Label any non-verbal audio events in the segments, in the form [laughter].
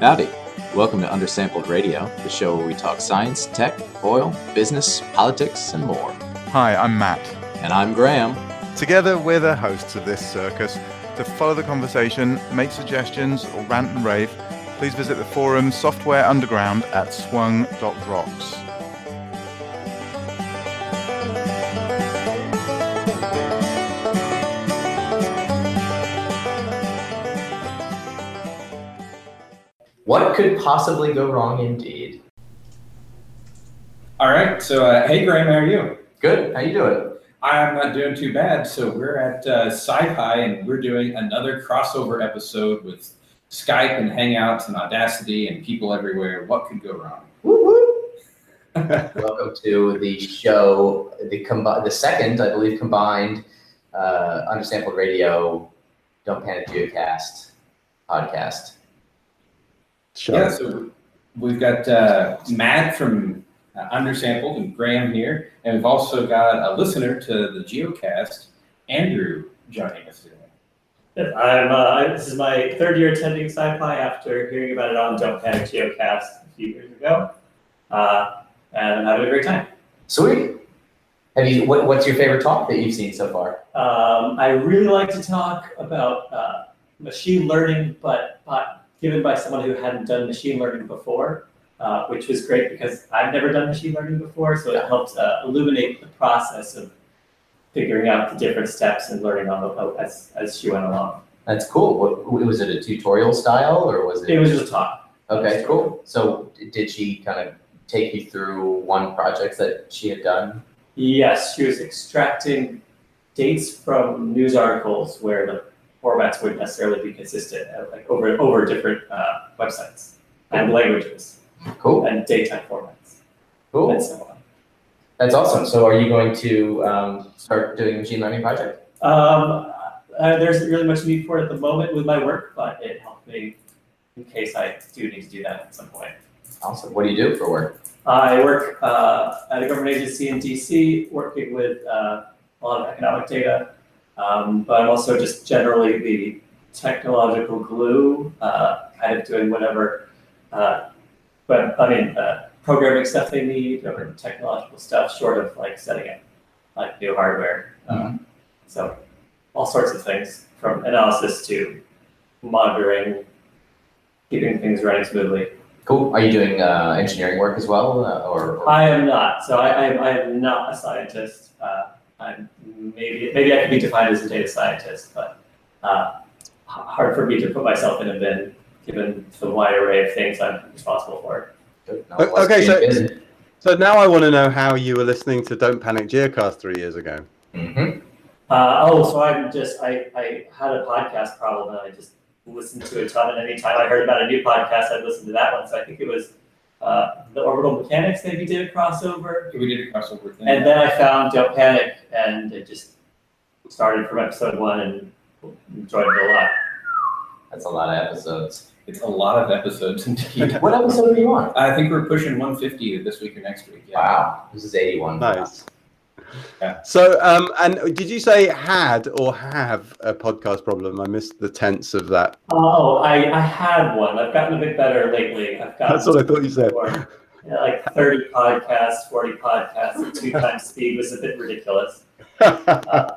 Howdy. Welcome to Undersampled Radio, the show where we talk science, tech, oil, business, politics, and more. Hi, I'm Matt. And I'm Graham. Together, we're the hosts of this circus. To follow the conversation, make suggestions, or rant and rave, please visit the forum Software Underground at swung.rocks. could possibly go wrong indeed? All right. So, uh, hey, Graham, how are you? Good. How you doing? I'm not doing too bad. So, we're at uh, SciPy, and we're doing another crossover episode with Skype and Hangouts and Audacity and people everywhere. What could go wrong? [laughs] Welcome to the show, the combi- the second, I believe, combined uh, Undersampled Radio, Don't Panic Geocast podcast. Yeah. So, we've got uh, Matt from uh, Undersampled and Graham here, and we've also got a listener to the Geocast, Andrew, joining us today. I'm. Uh, this is my third year attending SciPy after hearing about it on Don't Panic Geocast a few years ago, uh, and I'm having a great time. Sweet. Have you? What, what's your favorite talk that you've seen so far? Um, I really like to talk about uh, machine learning, but, but given by someone who hadn't done machine learning before, uh, which was great because I've never done machine learning before, so it helped uh, illuminate the process of figuring out the different steps and learning on the, as, as she went along. That's cool. What, was it a tutorial style or was it? It was just a talk. Okay, cool. So did she kind of take you through one project that she had done? Yes, she was extracting dates from news articles where the formats wouldn't necessarily be consistent, uh, like over over different uh, websites and languages Cool, and daytime formats cool. and so on. That's awesome. So are you going to um, start doing a machine learning project? Um, uh, there isn't really much need for it at the moment with my work, but it helped me in case I do need to do that at some point. Awesome. What do you do for work? I work uh, at a government agency in DC, working with uh, a lot of economic data, um, but I'm also just generally the technological glue, uh, kind of doing whatever, uh, but I mean, uh, programming stuff they need or technological stuff, short of like setting up like new hardware. Um, so all sorts of things from analysis to monitoring, keeping things running smoothly. Cool. Are you doing uh, engineering work as well, uh, or? or- I am not. So I, I, am, I am not a scientist. Uh, I'm maybe maybe I could be defined as a data scientist, but uh, hard for me to put myself in a bin given the wide array of things I'm responsible for. Good. No, O- what's okay, so- busy. So now I want to know how you were listening to Don't Panic Geocast three years ago. Mhm. Uh, oh, so I'm just I, I had a podcast problem and I just listened to a ton. And anytime I heard about a new podcast, I'd listen to that one. So I think it was uh, the Orbital Mechanics maybe did a crossover. We did a crossover thing. And then I found Don't Panic, and it just started from episode one and enjoyed it a lot. That's a lot of episodes. it's a lot of episodes indeed. [laughs] What episode are you on? I think we're pushing 150 this week or next week. Yeah. Wow, this is 81. Nice. Yeah. So, um, and did you say had or have a podcast problem? I missed the tense of that. Oh, I, I had one. I've gotten a bit better lately. I've gotten That's what I thought you said. like 30 podcasts, 40 podcasts at two times speed was a bit ridiculous. [laughs] Uh,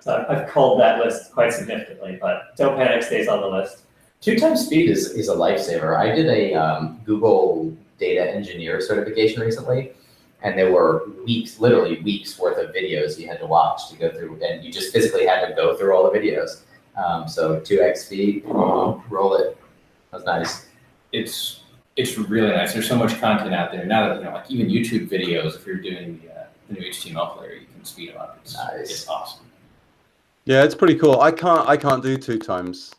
so I've- I've culled that list quite significantly, but Don't Panic stays on the list. Two times speed is, is a lifesaver. I did a um, Google data engineer certification recently, and there were weeks, literally weeks worth of videos you had to watch to go through, and you just physically had to go through all the videos. Um, so 2x speed, roll it. That was nice. It's it's really nice. There's so much content out there now that you know, like even YouTube videos. If you're doing the, uh, the new HTML player, you can speed them up. It's, Nice. it's awesome. yeah, it's pretty cool. I can't. I can't do two times.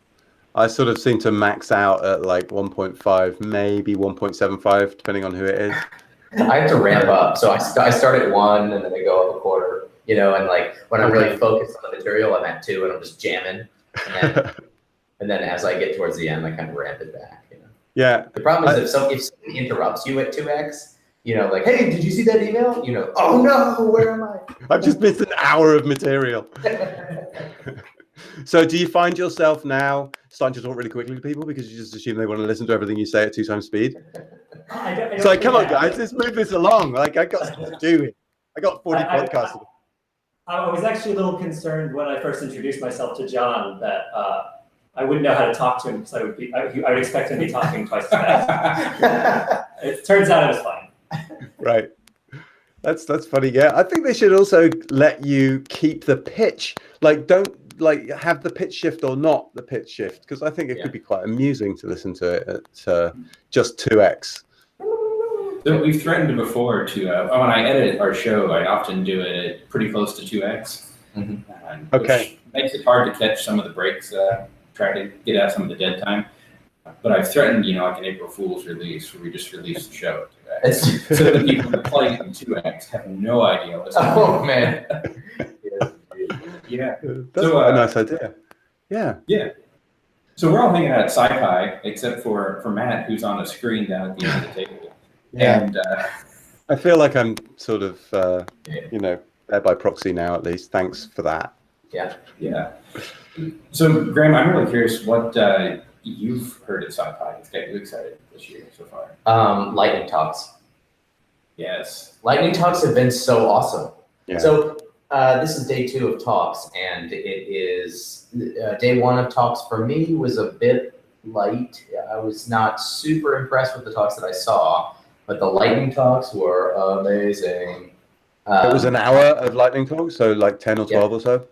I sort of seem to max out at like 1.5, maybe 1.75, depending on who it is. [laughs] I have to ramp up. So I, st- I start at one, and then I go up a quarter, you know, and like when I'm really focused on the material, I'm at two, and I'm just jamming. And then, [laughs] and then as I get towards the end, I kind of ramp it back, you know. yeah, The problem is if some if somebody interrupts you at two x, you know, like, hey, did you see that email? You know, oh no, where am I? I've just missed an hour of material. [laughs] So, do you find yourself now starting to talk really quickly to people because you just assume they want to listen to everything you say at two times speed? I don't, I It's like, come on, guys, let's move this along. Like, I got stuff to do. It. I got 40 I- podcasts. I was actually a little concerned when I first introduced myself to John that uh, I wouldn't know how to talk to him because I would be I, I would expect him to be talking twice as fast. [laughs] It turns out it was fine. right. That's that's funny. Yeah, I think they should also let you keep the pitch. Like, don't like have the pitch shift or not the pitch shift because I think it Yeah. could be quite amusing to listen to it at uh, just two x. So we've threatened before to, uh, when I edit our show, I often do it pretty close to 2x. Mhm. Um, Okay. Which makes it hard to catch some of the breaks, uh, try to get out some of the dead time. But I've threatened, you know, like an April Fool's release where we just release the show at 2x. So the people that play it in 2x have no idea what's [laughs] oh happening. man. [laughs] Yeah. That's So, quite a uh, nice idea. Yeah. Yeah. So we're all hanging out at SciPy, except for, for Matt, who's on a screen down at the end of the table. Yeah. And uh, I feel like I'm sort of, uh, Yeah. you know, there by proxy now at least. Thanks for that. Yeah. Yeah. So, Graham, I'm really curious what uh, you've heard at SciPy. It's got you excited this year so far. Um, lightning talks. Yes. Lightning talks have been so awesome. Yeah. So uh, this is day two of talks, and it is uh, day one of talks for me was a bit light. I was not super impressed with the talks that I saw, but the lightning talks were amazing. it was an hour of lightning talks, so like 10 or Yeah. 12 or so.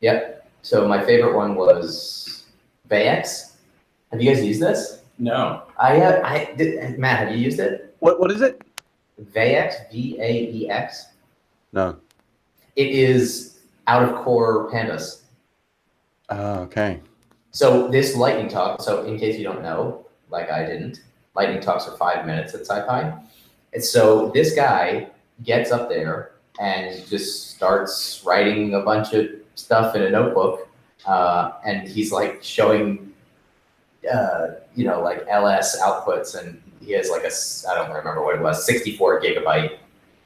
Yep. So my favorite one was Vaex. Have you guys used this? No. I, uh, I did, Matt, have you used it? What What is it? Vaex, V A E X. No. It is out of core pandas. Oh, okay. So this lightning talk, so in case you don't know, like I didn't, lightning talks are five minutes at SciPy. And so this guy gets up there and just starts writing a bunch of stuff in a notebook. Uh, and he's like showing, uh, you know, like LS outputs. And he has like a, I don't remember what it was, 64 gigabyte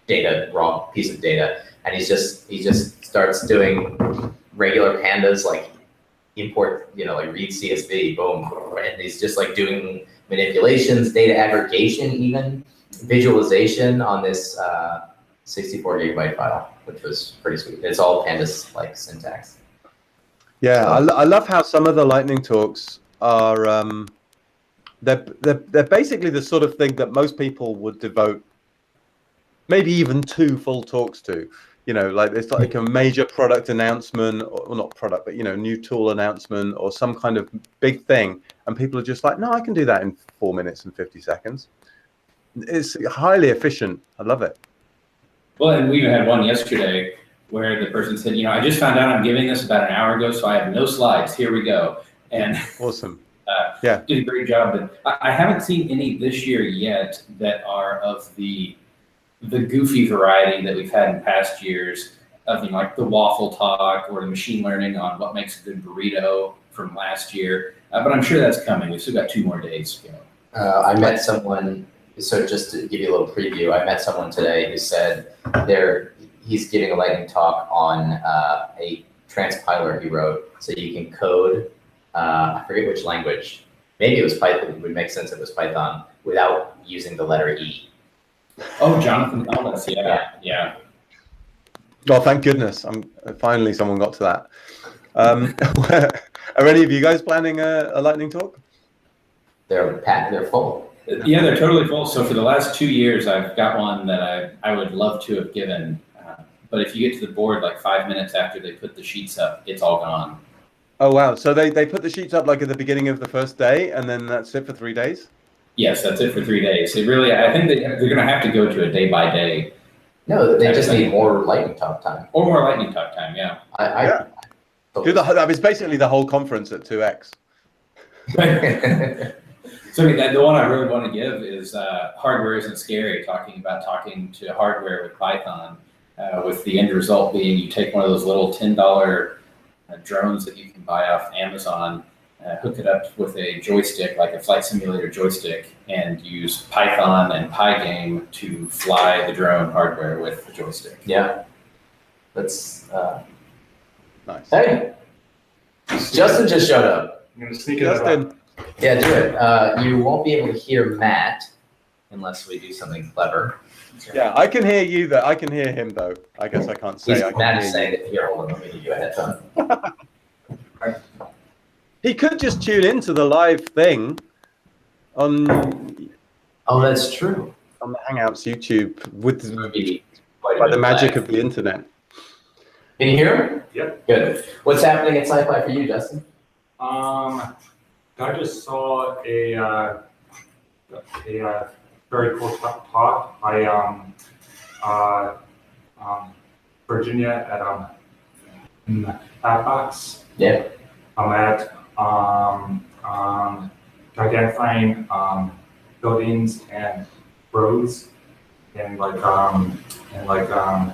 data, raw piece of data. And he's just, he just starts doing regular pandas, like import, you know, like read CSV, boom, and he's just like doing manipulations, data aggregation, even visualization on this uh, 64 gigabyte file, which was pretty sweet. It's all pandas like syntax. Yeah, I, I love how some of the lightning talks are. Um, they're, they're they're basically the sort of thing that most people would devote maybe even two full talks to. You know, like it's like a major product announcement, or well, not product, but you know, new tool announcement or some kind of big thing, and people are just like, no, I can do that in four minutes and fifty seconds. It's highly efficient. I love it. Well, and we had one yesterday where the person said, you know, I just found out I'm giving this about an hour ago, so I have no slides. Here we go. And Awesome. [laughs] Uh, yeah. Did a great job. But I haven't seen any this year yet that are of the the goofy variety that we've had in past years of you know, like the waffle talk or the machine learning on what makes a good burrito from last year. Uh, but I'm sure that's coming. We've still got two more days. Uh, I met someone, so just to give you a little preview, I met someone today who said there he's giving a lightning talk on uh, a transpiler he wrote, so you can code. Uh, I forget which language. Maybe it was Python. It would make sense if it was Python without using the letter E. Oh, Jonathan Ellis. Yeah, yeah. Well, thank goodness. I'm finally someone got to that. Um, [laughs] are any of you guys planning a, a lightning talk? They're packed. They're full. Yeah, they're totally full. So for the last two years, I've got one that I, I would love to have given. Uh, but if you get to the board like five minutes after they put the sheets up, it's all gone. Oh wow! So they, they put the sheets up like at the beginning of the first day, and then that's it for three days. Yes, that's it for three days. It really, I think they, they're going to have to go to a day by day No, they just need more lightning talk time. or more lightning talk time. Yeah. I, I, Yeah. Do the, I mean, it's basically the whole conference at two x. [laughs] So I mean, the one I really want to give is uh, hardware isn't scary. Talking about talking to hardware with Python, uh, with the end result being you take one of those little ten dollar uh, drones that you can buy off Amazon, uh, hook it up with a joystick like a flight simulator joystick, and use Python and Pygame to fly the drone hardware with the joystick. yeah. That's uh, Nice. hey. Justin just showed up. I'm gonna sneak it up. Justin, Yeah, do it. Uh, you won't be able to hear Matt unless we do something clever. yeah, I can hear you. Though I can hear him though. I guess I can't say. He's, I can Matt hear is you. saying that here, hold on, let me give you a headphone. [laughs] He could just tune into the live thing on Oh, that's true. on the Hangouts YouTube with It would be quite a by the magic lag. of the internet. Can you hear him? Yep. Good. What's happening at SciPy for you, Justin? Um, I just saw a, uh, a, uh, very cool talk- talk by, um, uh, um, Virginia at, um, Mapbox. Yeah. I'm at, um, um, identifying, um, buildings and roads and like, um, and like, um,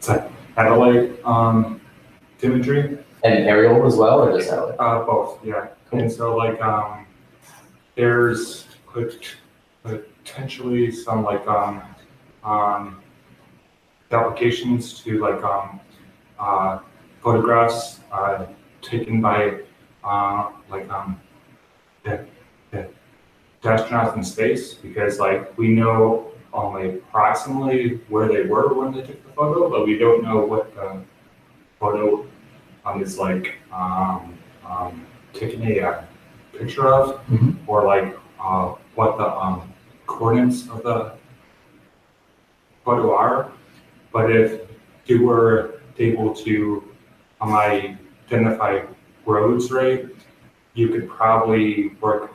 satellite, um, imagery. And aerial as well, or just satellite? Uh, both, yeah. And so like, um, there's potentially some like, um, um, applications to like, um, photographs, uh, taken by, uh, like, um, the, the astronauts in space, because like, we know only approximately where they were when they took the photo, but we don't know what the photo um, is like um, um, taking a uh, picture of, Mhm. or like uh, what the um, coordinates of the photo are. But if you were able to um, identify roads right, you could probably work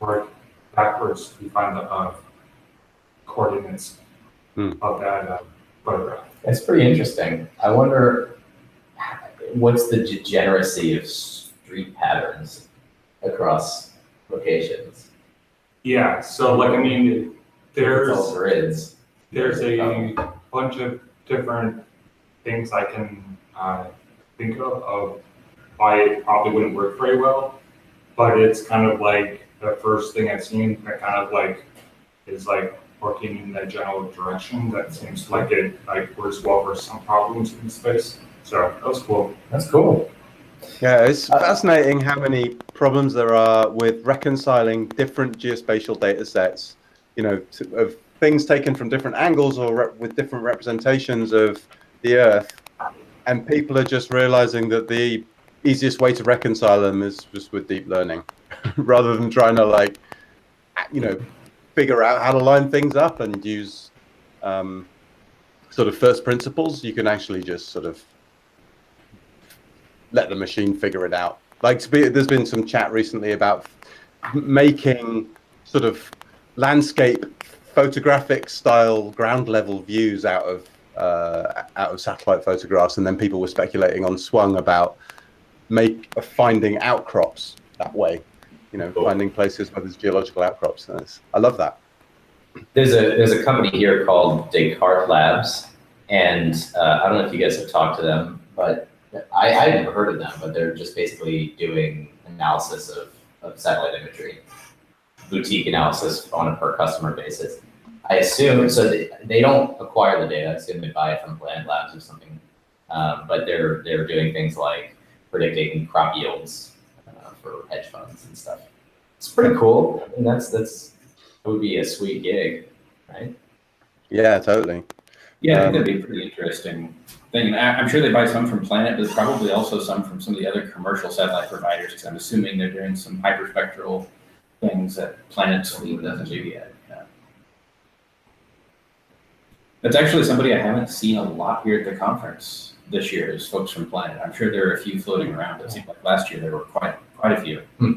work backwards to find the uh, coordinates Hmm. of that uh, photograph. It's pretty interesting. I wonder what's the degeneracy of street patterns across locations. Yeah, so like I mean, there's grids. there's a Um, bunch of different things I can uh, think of of why it probably wouldn't work very well, but it's kind of like the first thing I've seen that kind of like is like working in that general direction that seems like it like works well for some problems in space. So that was cool. That's cool. Yeah, it's Uh, fascinating how many problems there are with reconciling different geospatial data sets, you know, to, of things taken from different angles or rep- with different representations of the Earth. And people are just realizing that the easiest way to reconcile them is just with deep learning [laughs] rather than trying to, like, you know, figure out how to line things up and use um, sort of first principles. You can actually just sort of let the machine figure it out. Like be, there's been some chat recently about making sort of landscape photographic style ground level views out of uh, out of satellite photographs, and then people were speculating on Swung about make uh, finding outcrops that way. You know, Cool. finding places where there's geological outcrops. I love that. There's a there's a company here called Descartes Labs, and uh, I don't know if you guys have talked to them, but I I had never heard of them, but they're just basically doing analysis of, of satellite imagery, boutique analysis on a per customer basis. I assume so they, they don't acquire the data. I assume they buy it from Planet Labs or something, um, but they're they're doing things like predicting crop yields uh, for hedge funds and stuff. It's pretty cool. I mean, that's that's it would be a sweet gig, right? Yeah, totally. Yeah, I Um, think that'd be a pretty interesting thing. I- I'm sure they buy some from Planet, but probably also some from some of the other commercial satellite providers, because I'm assuming they're doing some hyperspectral things that Planet Sleep doesn't do yet. Yeah. That's actually somebody I haven't seen a lot here at the conference this year is folks from Planet. I'm sure there are a few floating around. It seemed like last year there were quite, quite a few. Hmm.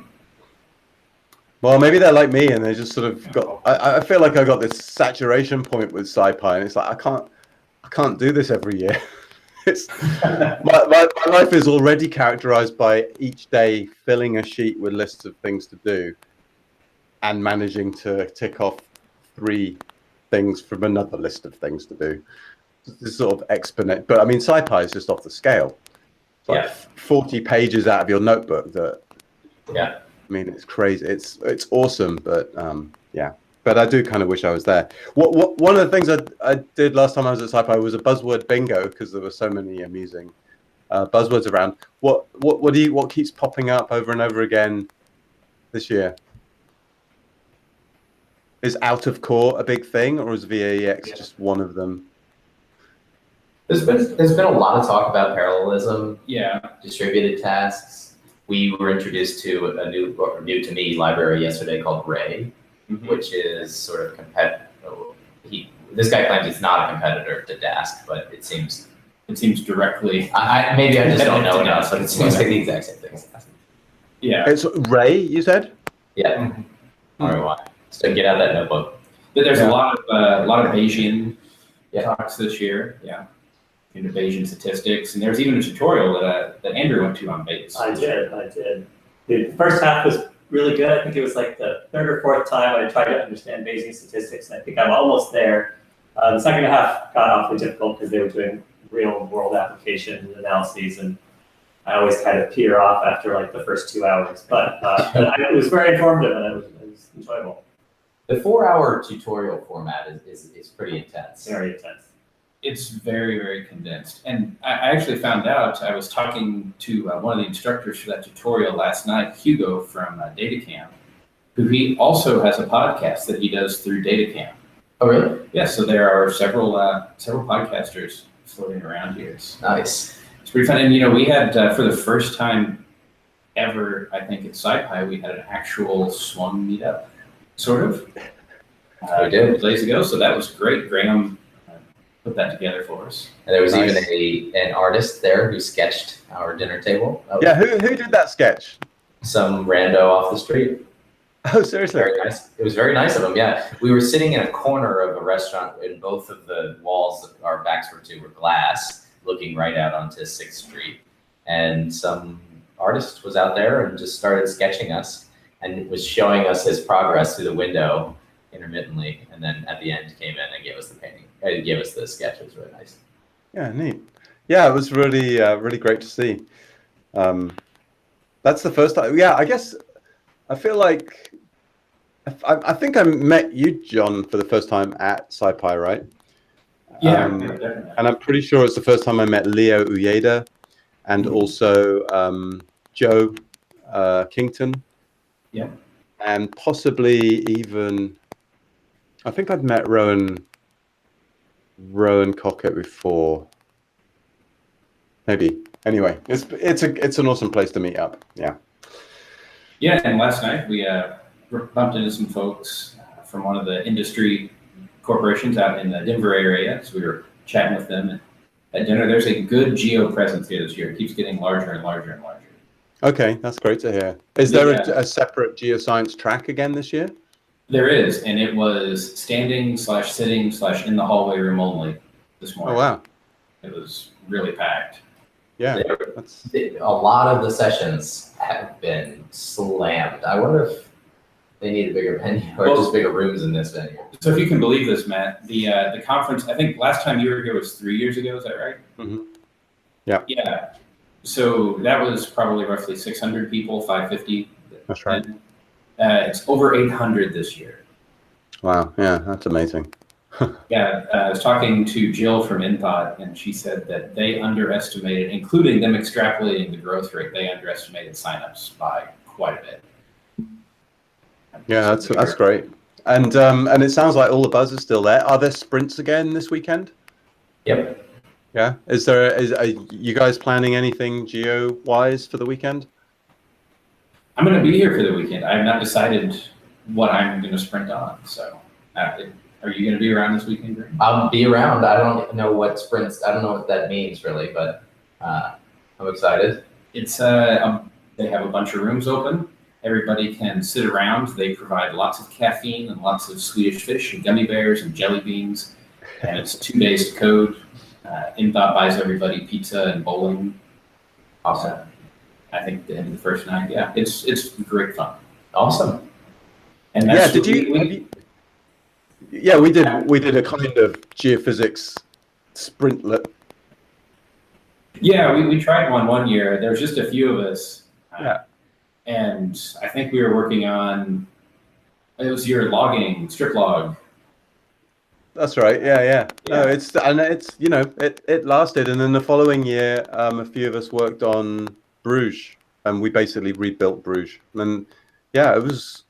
Well, maybe they're like me, and they just sort of got. I, I feel like I got this saturation point with SciPy, and it's like I can't, I can't do this every year. [laughs] it's my, my, my life is already characterized by each day filling a sheet with lists of things to do, and managing to tick off three things from another list of things to do. This sort of exponent, but I mean, SciPy is just off the scale. It's like Yeah. forty pages out of your notebook that Yeah. I mean, it's crazy. It's it's awesome, but um, yeah, but I do kind of wish I was there. What, what one of the things I, I did last time I was at SciPy was a buzzword bingo because there were so many amusing uh, buzzwords around. What what what do you what keeps popping up over and over again this year? Is out of core a big thing, or is VAEX Yeah. just one of them? There's been there's been a lot of talk about parallelism, Yeah, distributed tasks. We were introduced to a new or new to me library yesterday called Ray, Mhm. which is sort of compet. He this guy claims it's not a competitor to Dask, but it seems it seems directly. I, I maybe I just don't know Competitive to enough, but it seems like the exact same things. Yeah, It's Ray. You said. Yeah. All right, why? So get out that notebook. But there's Yeah. a lot of uh, a lot of Bayesian Yeah. talks this year. Yeah, into Bayesian statistics, and there's even a tutorial that uh, that Andrew went to on Bayes. I did, I did. The first half was really good. I think it was like the third or fourth time I tried to understand Bayesian statistics, and I think I'm almost there. Uh, the second half got awfully difficult because they were doing real world application analyses, and I always kind of peter off after like the first two hours. But, uh, it was very informative and it was, it was enjoyable, The four-hour tutorial format is, is, is pretty intense. very intense. It's very very condensed, and I, I actually found out. I was talking to uh, one of the instructors for that tutorial last night, Hugo from uh, DataCamp, who he also has a podcast that he does through DataCamp. Oh, really? Yeah, so there are several uh, several podcasters floating around here. It's, Nice. it's pretty fun, and you know, we had uh, for the first time ever, I think at SciPy, we had an actual Swung meetup, sort of. Uh, We did. a couple days ago, so that was great. Graham uh, put that together for us. And there was Nice. even a an artist there who sketched our dinner table. Was Yeah. Who who did that sketch? Some rando off the street. Oh, seriously. Very nice. It was very nice of him. Yeah, we were sitting in a corner of a restaurant, and both of the walls that our backs were to were glass, looking right out onto Sixth Street. And some artist was out there and just started sketching us, and was showing us his progress through the window intermittently. And then at the end, came in and gave us the painting. Uh, gave us the sketch. It was really nice. Yeah, neat. Yeah, it was really, uh, really great to see. Um, that's the first time. Yeah, I guess I feel like I, I think I met you, John, for the first time at SciPy, right? Um, definitely. and I'm pretty sure it's the first time I met Leo Uieda and also um, Joe uh, Kington. Yeah. And possibly even, I think I'd met Rowan Rowan Cockett before. Maybe. Anyway, it's it's a it's an awesome place to meet up. Yeah. Yeah, and last night we uh, bumped into some folks uh, from one of the industry corporations out in the Denver area. So we were chatting with them at dinner. There's a good geo presence here this year. It keeps getting larger and larger and larger. Okay, that's great to hear. Is there Yeah. a, a separate geoscience track again this year? There is, and it was standing slash sitting slash in the hallway room only this morning. Oh wow. It was really packed. Yeah. There- That's a lot of the sessions have been slammed. I wonder if they need a bigger venue or Well- just bigger rooms in this venue. So if you can believe this, Matt, the uh, the conference. I think last time you were here was three years ago. Is that right? Mhm. Yeah. Yeah. So that was probably roughly 600 people, 550. that's right. Uh, it's over 800 this year. Wow. Yeah, that's amazing. [laughs] Yeah, uh, I was talking to Jill from Enthought, and she said that they underestimated, including them extrapolating the growth rate, they underestimated signups by quite a bit. Yeah, that's that's great. And um, and it sounds like all the buzz is still there. Are there sprints again this weekend? Yep. Yeah. Is there is are you guys planning anything geo wise for the weekend? I'm going to be here for the weekend. I have not decided what I'm going to sprint on. So, uh, are you going to be around this weekend, Green? I'll be around. I don't know what sprints. I don't know what that means really, but uh, I'm excited. It's uh, um, they have a bunch of rooms open. Everybody can sit around. They provide lots of caffeine and lots of Swedish fish and gummy bears and jelly beans. And it's two days to code. Uh, Enthought buys everybody pizza and bowling. Awesome. I think the end of the first night. Yeah, it's it's great fun. Awesome. And Yeah. Did we- you, we- you? Yeah, we did. We did a kind of geophysics sprintlet. Yeah, we, we tried one one year. There was just a few of us. uh, Yeah. And I think we were working on It was your logging strip log. That's right. Yeah, yeah. No, Yeah. it's and it's you know it it lasted, and then the following year, um, a few of us worked on Bruges, and we basically rebuilt Bruges. And yeah, it was,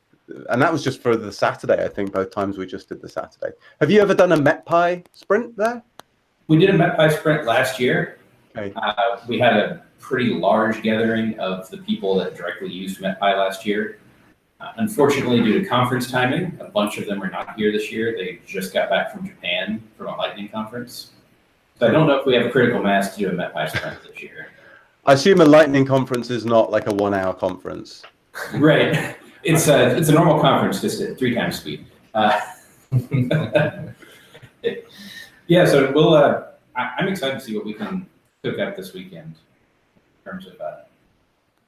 and that was just for the Saturday. I think both times we just did the Saturday. Have you ever done a MetPy sprint there? We did a MetPy sprint last year. Okay. Uh, we had a pretty large gathering of the people that directly used MetPy last year. Uh, unfortunately, due to conference timing, a bunch of them are not here this year. They just got back from Japan from a Lightning conference. So I don't know if we have a critical mass to do a MetPy sprint this year. I assume a Lightning conference is not like a one-hour conference. Right. It's a it's a normal conference, just at three times speed. Uh, [laughs] yeah, so we'll. Uh, I, I'm excited to see what we can cook up this weekend in terms of uh,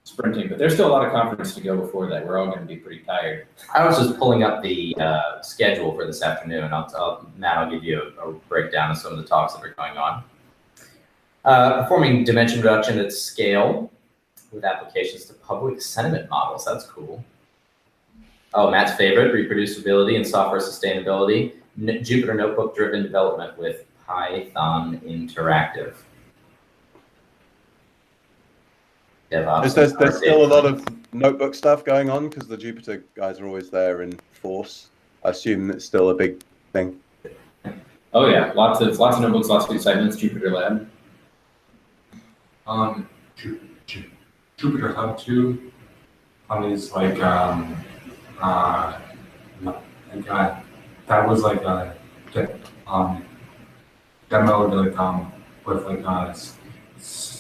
sprinting. But there's still a lot of conference to go before that. We're all going to be pretty tired. I was just pulling up the uh, schedule for this afternoon. I'll, I'll, Matt, I'll give you a, a breakdown of some of the talks that are going on. Uh, performing dimension reduction at scale with applications to public sentiment models. That's cool. Oh, Matt's favorite, reproducibility and software sustainability. N- Jupyter Notebook driven development with Python Interactive. DevOps. There's, there's, there's still a lot of notebook stuff going on because the Jupyter guys are always there in force. I assume it's still a big thing. Oh yeah, lots of lots of notebooks, lots of excitements. Jupyter Lab. Um, Ju- Ju- Jupyter Hub two, um, is like, um, uh, like, uh, that was like a, de- um, demo like, um, with like, uh, s- s-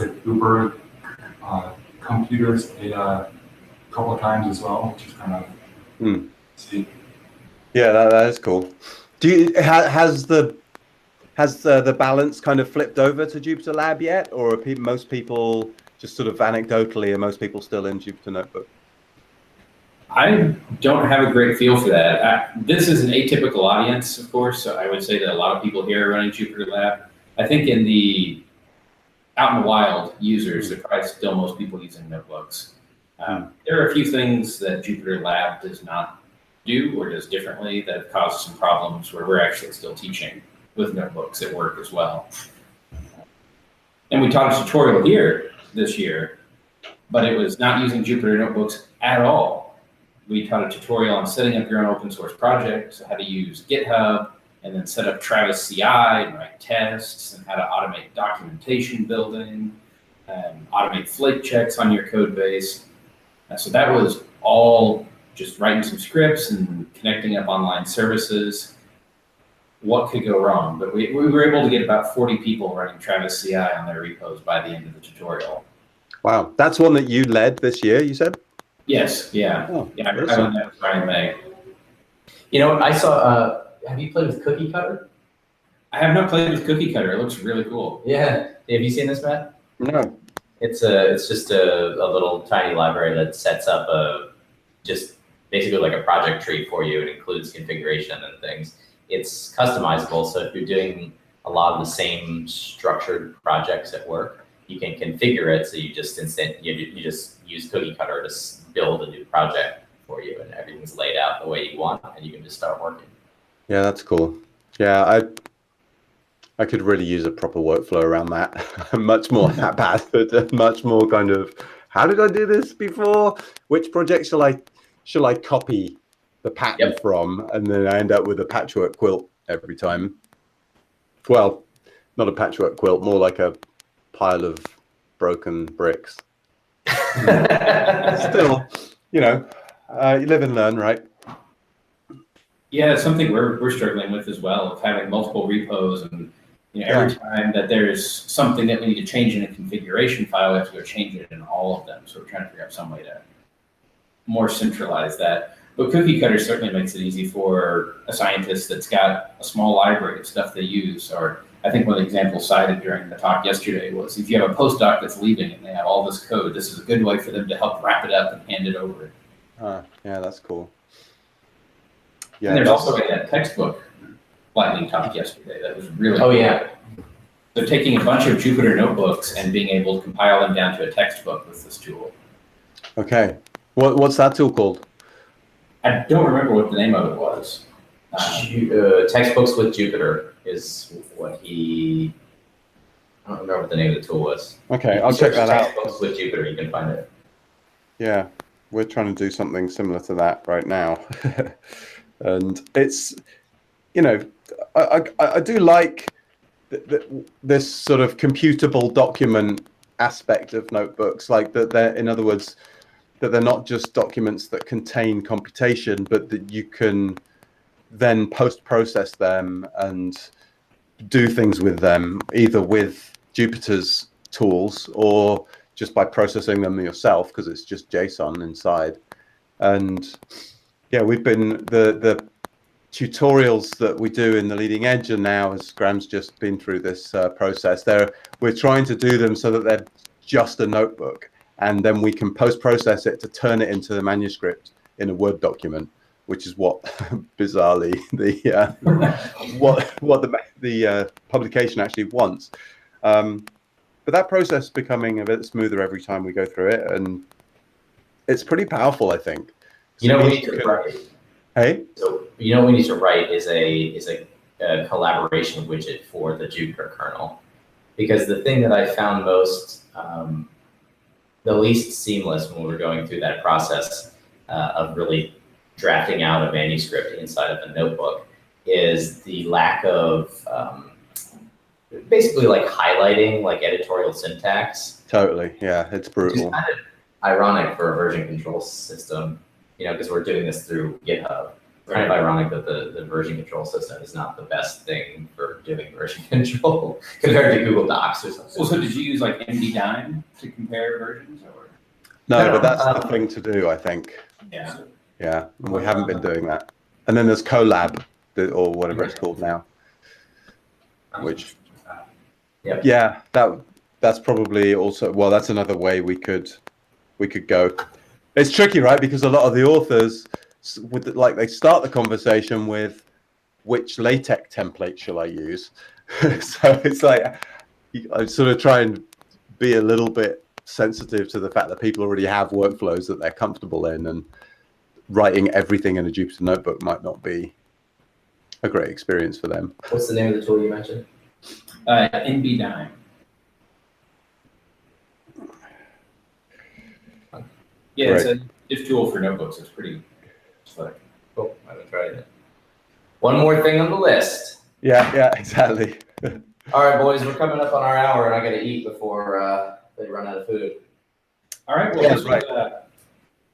s- Uber, uh, computers a, couple of times as well, which is kind of, Hmm. see, Yeah, that, that is cool. Do you ha, has the has uh, the balance kind of flipped over to Jupyter Lab yet, or are pe- most people just sort of anecdotally, are most people still in Jupyter Notebook? I don't have a great feel for that. Uh, this is an atypical audience, of course, so I would say that a lot of people here are running Jupyter Lab. I think in the out in the wild users, there are probably still most people using notebooks. Um, there are a few things that Jupyter Lab does not do or does differently that have caused some problems where we're actually still teaching with notebooks at work as well. And we taught a tutorial here this year, but it was not using Jupyter notebooks at all we taught a tutorial on setting up your own open source project, so how to use GitHub, and then set up Travis CI and write tests, and how to automate documentation building, and automate flake checks on your code base. Uh, so that was all just writing some scripts and connecting up online services. What could go wrong? But we, we were able to get about 40 people running Travis CI on their repos by the end of the tutorial. Wow, that's one that you led this year. You said. Yes, yeah. Oh, Yeah, I awesome. found that with Ryan May. You know, I saw. Uh, have you played with Cookie Cutter? I have not played with Cookie Cutter. It looks really cool. Yeah. Have you seen this, Matt? No. It's a. It's just a, a little tiny library that sets up a just basically like a project tree for you. It includes configuration and things. It's customizable, so if you're doing a lot of the same structured projects at work, you can configure it so you just instant you, you just use Cookie Cutter to build a new project for you, and everything's laid out the way you want, and you can just start working. Yeah, that's cool. Yeah, I I could really use a proper workflow around that. [laughs] much more [laughs] haphazard, much more kind of how did I do this before? Which project shall I shall I copy the pattern Yep. from? And then I end up with a patchwork quilt every time. Well, not a patchwork quilt, more like a pile of broken bricks. [laughs] Still, you know, uh, you live and learn, right? Yeah, it's something we're, we're struggling with as well, of having multiple repos and, you know, every time that there's something that we need to change in a configuration file, we have to go change it in all of them. So we're trying to figure out some way to more centralize that. But Cookie Cutter certainly makes it easy for a scientist that's got a small library of stuff they use. Or I think one of the examples cited during the talk yesterday was if you have a postdoc that's leaving and they have all this code, this is a good way for them to help wrap it up and hand it over. Ah, yeah, that's cool. And there's that's- also that textbook Lightning talk yesterday that was really Oh cool. yeah, So taking a bunch of Jupyter notebooks and being able to compile them down to a textbook with this tool. Okay. What, what's that tool called? I don't remember what the name of it was. Uh, Ju- uh, textbooks with Jupyter is what he. I don't remember what the name of the tool was. Okay, I'll check search that out. Textbooks with Jupyter, you can find it. Yeah, we're trying to do something similar to that right now, [laughs] and it's, you know, I I, I do like th- th- this sort of computable document aspect of notebooks, like that. They're in other words, that they're not just documents that contain computation, but that you can then post process them and do things with them, either with Jupyter's tools or just by processing them yourself because it's just JSON inside. And yeah, we've been the the tutorials that we do in the leading edge and now as Graham's just been through this uh, process there we're trying to do them so that they're just a notebook and then we can post process it to turn it into the manuscript in a word document which is what [laughs] bizarrely the uh, [laughs] what what the the uh, publication actually wants. Um, but that process is becoming a bit smoother every time we go through it and it's pretty powerful i think You know, So we need to write. hey? So you know, what we need to write is a is a, a collaboration widget for the Jupyter kernel, because the thing that I found most um, the least seamless when we were going through that process uh, of really drafting out a manuscript inside of a notebook is the lack of um, basically like highlighting like editorial syntax. Totally yeah it's which is brutal. kind of ironic for a version control system, you know, because we're doing this through GitHub. Kind of ironic that the, the version control system is not the best thing for doing version [laughs] control compared to Google Docs or something. well, so did you use like nbdime to compare versions or? no No, but that's the um, thing to do i think Yeah. yeah and we haven't been doing that and then there's colab or whatever it's called now Which- yeah that that's probably also well that's another way we could we could go it's tricky right? Because a lot of the authors the- like they start the conversation with which latex template shall i use? [laughs] So it's like i sort of try and be a little bit sensitive to the fact that people already have workflows that they're comfortable in and writing everything in a jupyter notebook might not be a great experience for them. What's the name of the tool you mentioned? Uh, Yeah, it's a diff tool for notebooks. It's pretty slick. Cool, I haven't tried it. One more thing on the list. yeah yeah exactly [laughs] All right, boys, we're coming up on our hour, and I got to eat before uh, they run out of food. All right. Well, Yeah, this, was, uh,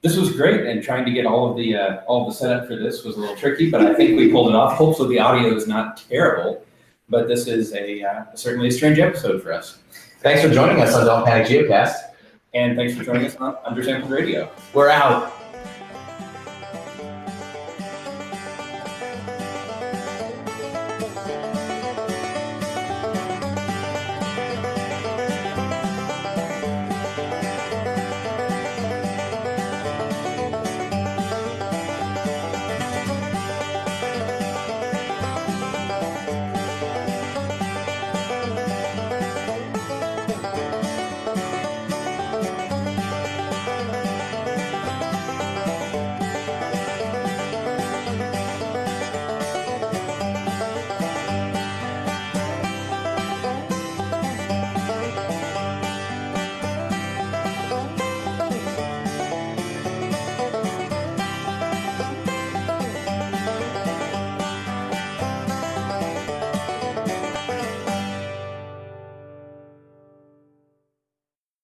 this was great, and trying to get all of the uh, all of the setup for this was a little tricky, but I think we pulled it off. Hopefully, the audio is not terrible, but this is a uh, certainly a strange episode for us. Thanks for joining us on Don't Panic Geocast. And thanks for joining us on Undersampled Radio. We're out.